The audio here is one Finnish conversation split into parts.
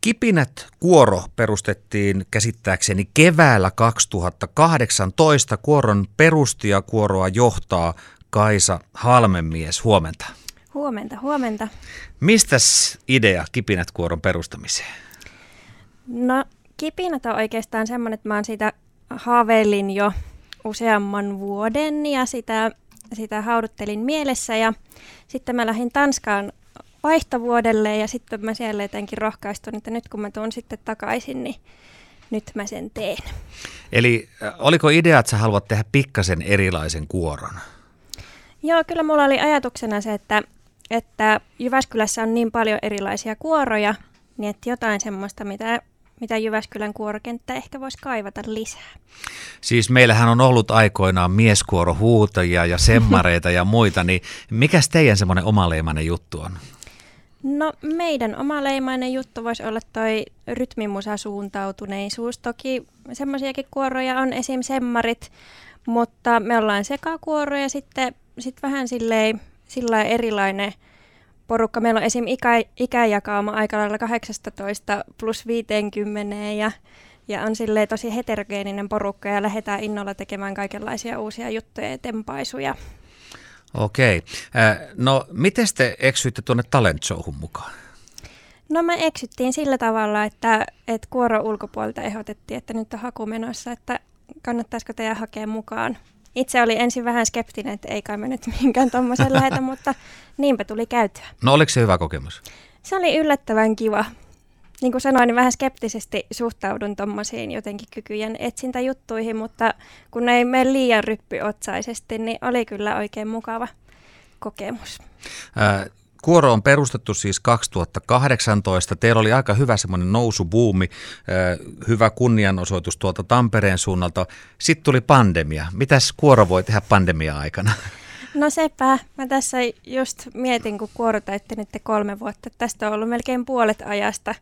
Kipinät kuoro perustettiin käsittääkseni keväällä 2018. Kuoron perusti ja kuoroa johtaa Kaisa Halmemies. Huomenta. Huomenta, huomenta. Mistäs idea Kipinät kuoron perustamiseen? No Kipinät on oikeastaan semmoinen, että mä oon siitä haaveilin jo useamman vuoden ja sitä, sitä hauduttelin mielessä ja sitten mä lähdin Tanskaan vaihtovuodelle ja sitten mä siellä jotenkin rohkaistun, että nyt kun mä tuun sitten takaisin, niin nyt mä sen teen. Eli äh, oliko idea, että sä haluat tehdä pikkasen erilaisen kuoron? Joo, kyllä mulla oli ajatuksena se, että, että Jyväskylässä on niin paljon erilaisia kuoroja, niin että jotain semmoista, mitä, mitä Jyväskylän kuorokenttä ehkä voisi kaivata lisää. Siis meillähän on ollut aikoinaan mieskuorohuutajia ja semmareita ja muita, niin mikäs teidän semmoinen omaleimainen juttu on? No meidän oma leimainen juttu voisi olla toi rytmimusa-suuntautuneisuus. Toki semmoisiakin kuoroja on esim. semmarit, mutta me ollaan sekakuoro ja sitten sit vähän silleen, sillä erilainen porukka. Meillä on esim. Ikä, ikäjakauma aika lailla 18 plus 50 ja, ja on silleen tosi heterogeeninen porukka ja lähdetään innolla tekemään kaikenlaisia uusia juttuja ja tempaisuja. Okei. No, miten te eksyitte tuonne talent showhun mukaan? No me eksyttiin sillä tavalla, että, että kuoro ulkopuolelta ehdotettiin, että nyt on haku menossa, että kannattaisiko teidän hakea mukaan. Itse oli ensin vähän skeptinen, että ei kai me nyt mihinkään tuommoisen lähetä, mutta niinpä tuli käytyä. No oliko se hyvä kokemus? Se oli yllättävän kiva niin kuin sanoin, niin vähän skeptisesti suhtaudun tuommoisiin jotenkin kykyjen etsintäjuttuihin, mutta kun ei mene liian ryppyotsaisesti, niin oli kyllä oikein mukava kokemus. Ää, Kuoro on perustettu siis 2018. Teillä oli aika hyvä semmoinen nousubuumi, hyvä kunnianosoitus tuolta Tampereen suunnalta. Sitten tuli pandemia. Mitäs Kuoro voi tehdä pandemia-aikana? No sepä. Mä tässä just mietin, kun Kuoro täytti nyt kolme vuotta. Tästä on ollut melkein puolet ajasta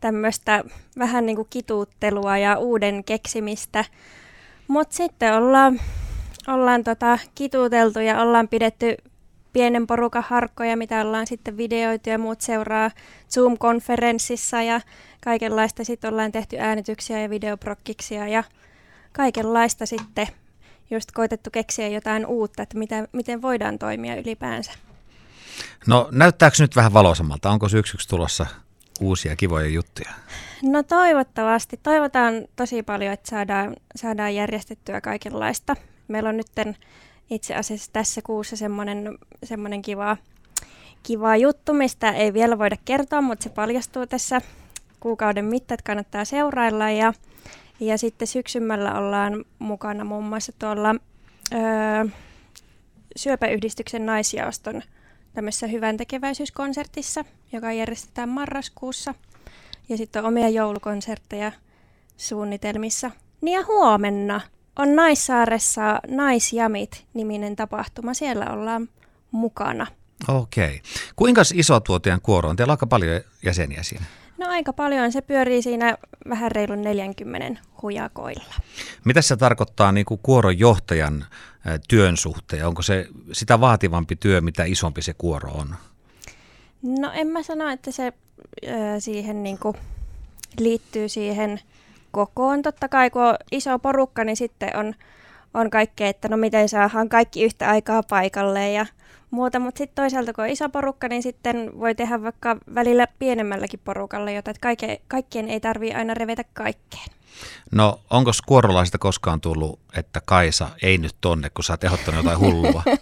tämmöistä vähän niin kuin kituuttelua ja uuden keksimistä. Mutta sitten ollaan, ollaan tota kituuteltu ja ollaan pidetty pienen porukan harkkoja, mitä ollaan sitten videoitu ja muut seuraa Zoom-konferenssissa ja kaikenlaista. Sitten ollaan tehty äänityksiä ja videoprokkiksia ja kaikenlaista sitten just koitettu keksiä jotain uutta, että mitä, miten voidaan toimia ylipäänsä. No näyttääkö nyt vähän valoisammalta? Onko syksyksi tulossa uusia kivoja juttuja? No toivottavasti. Toivotaan tosi paljon, että saadaan, saadaan järjestettyä kaikenlaista. Meillä on nyt itse asiassa tässä kuussa semmoinen, semmoinen kiva, kiva juttu, mistä ei vielä voida kertoa, mutta se paljastuu tässä kuukauden mittaan, että kannattaa seurailla. Ja, ja sitten syksymällä ollaan mukana muun muassa tuolla öö, syöpäyhdistyksen naisjaoston tämmöisessä hyvän tekeväisyyskonsertissa, joka järjestetään marraskuussa. Ja sitten on omia joulukonsertteja suunnitelmissa. Niin ja huomenna on Naissaaressa Naisjamit-niminen tapahtuma. Siellä ollaan mukana. Okei. Kuinka iso tuo kuoro on? Teillä on aika paljon jäseniä siinä. Aika paljon. Se pyörii siinä vähän reilun 40 hujakoilla. Mitä se tarkoittaa niin kuin kuoron johtajan työn suhteen? Onko se sitä vaativampi työ, mitä isompi se kuoro on? No en mä sano, että se siihen niin kuin liittyy siihen kokoon. Totta kai kun on iso porukka, niin sitten on, on kaikkea, että no miten saadaan kaikki yhtä aikaa paikalle ja muuta, mutta sitten toisaalta kun on iso porukka, niin sitten voi tehdä vaikka välillä pienemmälläkin porukalla jotain, että kaikkeen, kaikkien ei tarvitse aina revetä kaikkeen. No onko kuorolaisista koskaan tullut, että Kaisa ei nyt tonne, kun sä oot ehdottanut jotain hullua?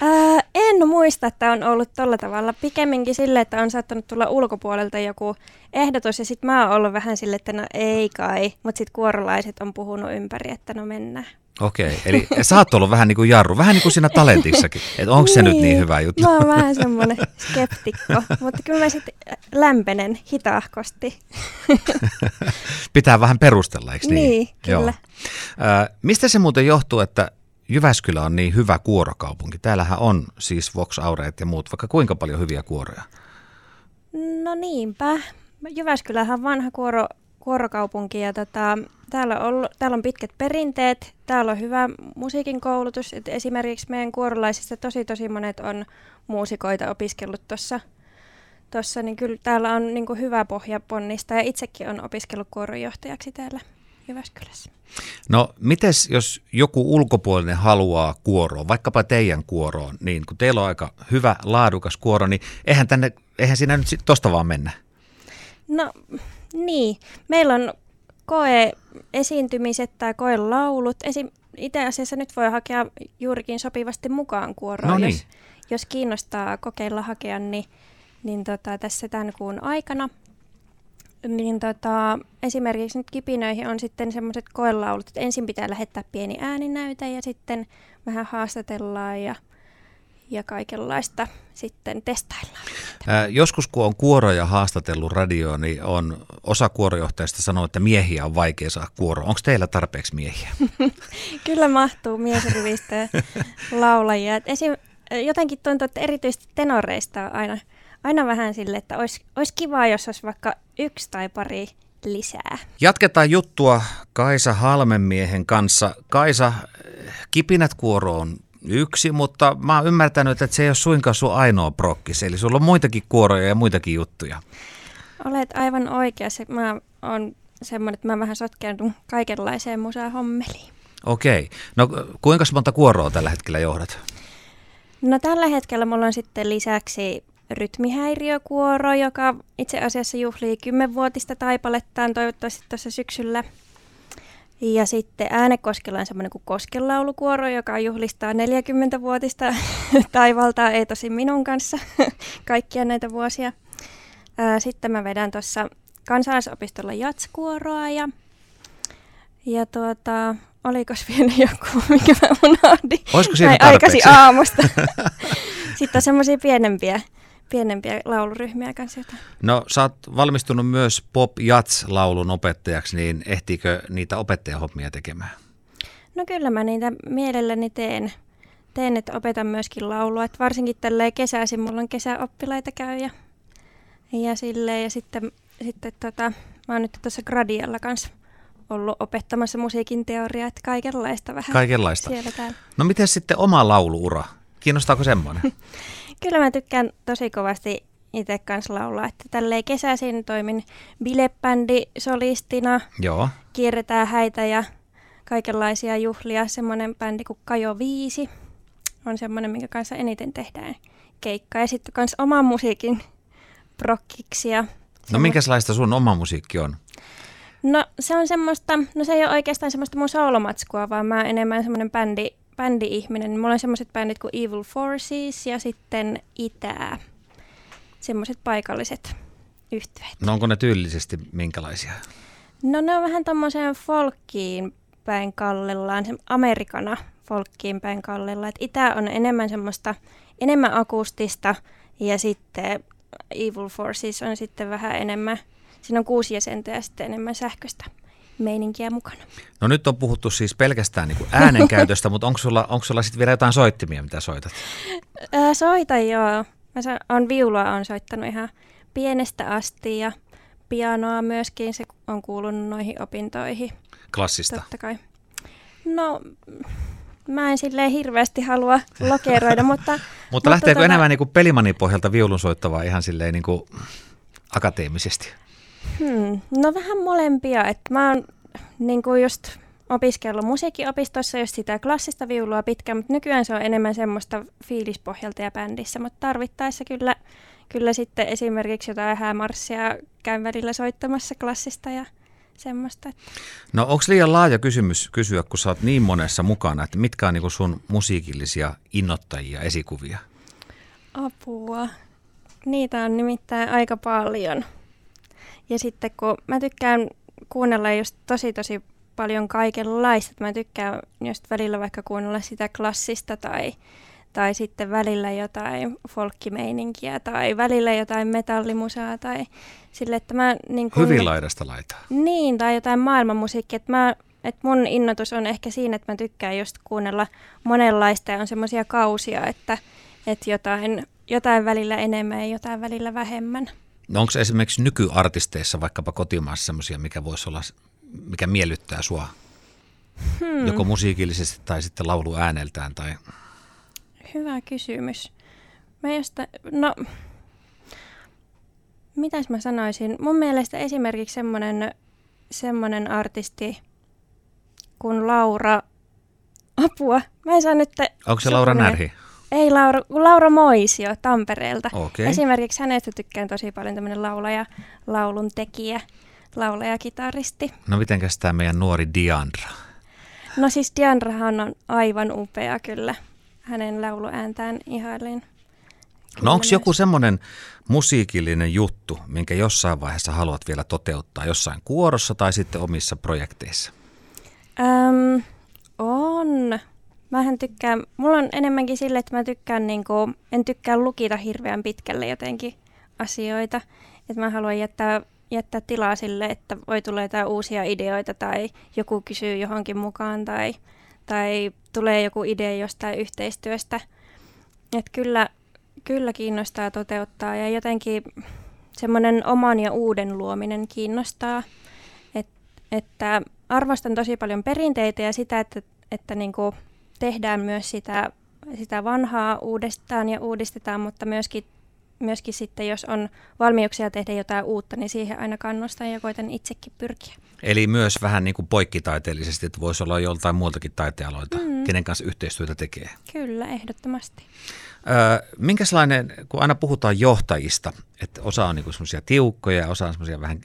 Ää, en muista, että on ollut tolla tavalla. Pikemminkin sille, että on saattanut tulla ulkopuolelta joku ehdotus ja sitten mä oon ollut vähän sille, että no ei kai, mutta sitten kuorolaiset on puhunut ympäri, että no mennään. Okei, eli sä oot ollut vähän niin kuin jarru, vähän niin kuin siinä talentissakin, että onko se niin, nyt niin hyvä juttu? Mä oon vähän semmoinen skeptikko, mutta kyllä mä sitten lämpenen hitahkosti. Pitää vähän perustella, eikö niin? Niin, kyllä. Joo. Äh, mistä se muuten johtuu, että Jyväskylä on niin hyvä kuorokaupunki? Täällähän on siis Vox Aureet ja muut, vaikka kuinka paljon hyviä kuoroja. No niinpä. Jyväskylähän on vanha kuoro, kuorokaupunki ja tota, täällä, on täällä on pitkät perinteet, täällä on hyvä musiikin koulutus. Et esimerkiksi meidän kuorolaisista tosi tosi monet on muusikoita opiskellut tuossa tuossa, niin kyllä täällä on niin kuin hyvä pohja ponnista ja itsekin on opiskellut kuoronjohtajaksi täällä Jyväskylässä. No, mites jos joku ulkopuolinen haluaa kuoroon, vaikkapa teidän kuoroon, niin kun teillä on aika hyvä, laadukas kuoro, niin eihän, tänne, eihän siinä nyt tosta vaan mennä? No niin, meillä on koe esiintymiset tai koe laulut. Esim, itse asiassa nyt voi hakea juurikin sopivasti mukaan kuoroon, No niin. jos, jos kiinnostaa kokeilla hakea, niin, niin tota, tässä tämän kuun aikana. Niin tota, esimerkiksi nyt kipinöihin on sitten semmoiset koelaulut, että ensin pitää lähettää pieni ääninäyte ja sitten vähän haastatellaan ja, ja kaikenlaista sitten testaillaan. Ää, joskus kun on kuoroja haastatellut radioon, niin on osa kuorojohtajista sanoo, että miehiä on vaikea saada kuoro. Onko teillä tarpeeksi miehiä? Kyllä mahtuu miesrivistä laulajia. Esim, jotenkin tuntuu, että erityisesti tenoreista on aina, aina vähän sille, että olisi, olisi kiva, jos olisi vaikka yksi tai pari lisää. Jatketaan juttua Kaisa Halmenmiehen kanssa. Kaisa, kipinät kuoro on yksi, mutta mä oon ymmärtänyt, että se ei ole suinkaan sun ainoa prokkis. Eli sulla on muitakin kuoroja ja muitakin juttuja. Olet aivan oikeassa. Mä oon semmoinen, että mä vähän sotkeudun kaikenlaiseen musa-hommeliin. Okei. No kuinka monta kuoroa tällä hetkellä johdat? No tällä hetkellä mulla on sitten lisäksi rytmihäiriökuoro, joka itse asiassa juhlii kymmenvuotista taipalettaan toivottavasti tuossa syksyllä. Ja sitten Äänekoskella on semmoinen kuin Koskelaulukuoro, joka juhlistaa 40-vuotista taivaltaa, ei tosin minun kanssa kaikkia näitä vuosia. Sitten mä vedän tuossa kansalaisopistolla jatskuoroa ja, ja tuota, olikos vielä joku, mikä mä unohdin? Olisiko siinä aikaisin aamusta. Sitten on semmoisia pienempiä, pienempiä lauluryhmiä kanssa jotain. No sä oot valmistunut myös pop jats laulun opettajaksi, niin ehtiikö niitä opettajahommia tekemään? No kyllä mä niitä mielelläni teen. Teen, että opetan myöskin laulua. Et varsinkin tälleen kesäisin mulla on kesäoppilaita käy ja, ja silleen. Ja sitten, sitten tota, mä oon nyt tuossa Gradialla kanssa ollut opettamassa musiikin teoriaa, että kaikenlaista vähän Kaikenlaista. siellä täällä. No miten sitten oma lauluura? Kiinnostaako semmoinen? Kyllä mä tykkään tosi kovasti itse kanssa laulaa, että tälleen kesäisin toimin bilebändi solistina, Joo. kierretään häitä ja kaikenlaisia juhlia. Semmoinen bändi kuin Kajo 5 on semmoinen, minkä kanssa eniten tehdään keikkaa. Ja sitten myös oman musiikin prokkiksia. No minkälaista sun oma musiikki on? No se on semmoista, no se ei ole oikeastaan semmoista mun soolomatskua, vaan mä oon enemmän semmoinen bändi, bändi-ihminen. Mulla on semmoiset bändit kuin Evil Forces ja sitten Itää. Semmoiset paikalliset yhtyeet. No onko ne tyylillisesti minkälaisia? No ne on vähän tommoseen folkkiin päin kallellaan, se amerikana folkkiin päin kallella. Et itä on enemmän semmoista, enemmän akustista ja sitten Evil Forces on sitten vähän enemmän, siinä on kuusi jäsentä ja sitten enemmän sähköistä meininkiä mukana. No nyt on puhuttu siis pelkästään niin äänenkäytöstä, mutta onko sulla, onko sulla sitten vielä jotain soittimia, mitä soitat? Ää, soitan joo. Mä so, on viulua on soittanut ihan pienestä asti ja pianoa myöskin, se on kuulunut noihin opintoihin. Klassista. Totta kai. No, mä en silleen hirveästi halua lokeroida, mutta... Mutta lähteekö tota- enemmän niin kuin pelimanin pohjalta viulun soittavaa ihan silleen niin kuin akateemisesti? Hmm, no vähän molempia. että mä oon niin kuin just opiskellut musiikkiopistossa just sitä klassista viulua pitkään, mutta nykyään se on enemmän semmoista fiilispohjalta ja bändissä, mutta tarvittaessa kyllä, kyllä sitten esimerkiksi jotain häämarssia käyn välillä soittamassa klassista ja semmoista. No onko liian laaja kysymys kysyä, kun sä oot niin monessa mukana, että mitkä on niin kuin sun musiikillisia innoittajia, esikuvia? Apua. Niitä on nimittäin aika paljon. Ja sitten kun mä tykkään kuunnella just tosi tosi paljon kaikenlaista. Mä tykkään just välillä vaikka kuunnella sitä klassista tai, tai sitten välillä jotain folkkimeininkiä tai välillä jotain metallimusaa tai sille, että mä niin kun, Hyvin laidasta laitaa. Niin, tai jotain maailmanmusiikkia. Että mä, et mun innotus on ehkä siinä, että mä tykkään just kuunnella monenlaista ja on semmoisia kausia, että, että jotain, jotain välillä enemmän ja jotain välillä vähemmän. No onko esimerkiksi nykyartisteissa vaikkapa kotimaassa semmoisia, mikä voisi olla, mikä miellyttää sua? Hmm. Joko musiikillisesti tai sitten laulu ääneltään tai... Hyvä kysymys. Josta, no, mitäs mä sanoisin? Mun mielestä esimerkiksi semmoinen, semmoinen artisti kuin Laura, apua, mä en saa nyt... Onko se Laura Närhi? Ei, Laura, Laura Moisio Tampereelta. Okay. Esimerkiksi hänestä tykkään tosi paljon tämmöinen laulaja, laulun tekijä, laulaja, kitaristi. No mitenkäs tämä meidän nuori Diandra? No siis Diandrahan on aivan upea kyllä. Hänen lauluääntään ihailin. No onko joku semmoinen musiikillinen juttu, minkä jossain vaiheessa haluat vielä toteuttaa jossain kuorossa tai sitten omissa projekteissa? Öm, on. Mähän tykkään, mulla on enemmänkin sille, että mä tykkään, niin kuin, en tykkää lukita hirveän pitkälle jotenkin asioita. Että mä haluan jättää, jättää tilaa sille, että voi tulla jotain uusia ideoita tai joku kysyy johonkin mukaan tai, tai tulee joku idea jostain yhteistyöstä. Että kyllä, kyllä kiinnostaa toteuttaa ja jotenkin semmoinen oman ja uuden luominen kiinnostaa. Et, että arvostan tosi paljon perinteitä ja sitä, että, että niin kuin tehdään myös sitä, sitä vanhaa uudestaan ja uudistetaan, mutta myöskin, myöskin sitten, jos on valmiuksia tehdä jotain uutta, niin siihen aina kannustan ja koitan itsekin pyrkiä. Eli myös vähän niin kuin poikkitaiteellisesti, että voisi olla joltain muultakin taitealoilta, mm. kenen kanssa yhteistyötä tekee. Kyllä, ehdottomasti. Öö, minkälainen, kun aina puhutaan johtajista, että osa on niin semmoisia tiukkoja ja osa on semmoisia vähän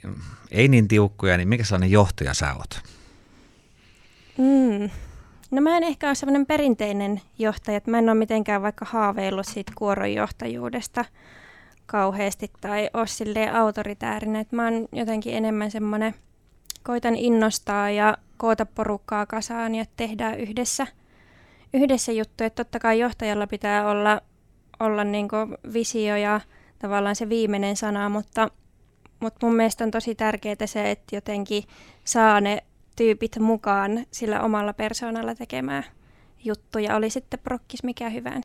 ei niin tiukkoja, niin minkälainen johtaja sä oot? Mm. No mä en ehkä ole semmoinen perinteinen johtaja, että mä en ole mitenkään vaikka haaveillut siitä kuoronjohtajuudesta kauheasti tai ole silleen autoritäärinen, että mä oon jotenkin enemmän semmoinen, koitan innostaa ja koota porukkaa kasaan ja tehdään yhdessä, yhdessä juttu, että totta kai johtajalla pitää olla, olla niin visio ja tavallaan se viimeinen sana, mutta, mutta mun mielestä on tosi tärkeää se, että jotenkin saa ne tyypit mukaan sillä omalla persoonalla tekemään juttuja, oli sitten prokkis mikä hyvään.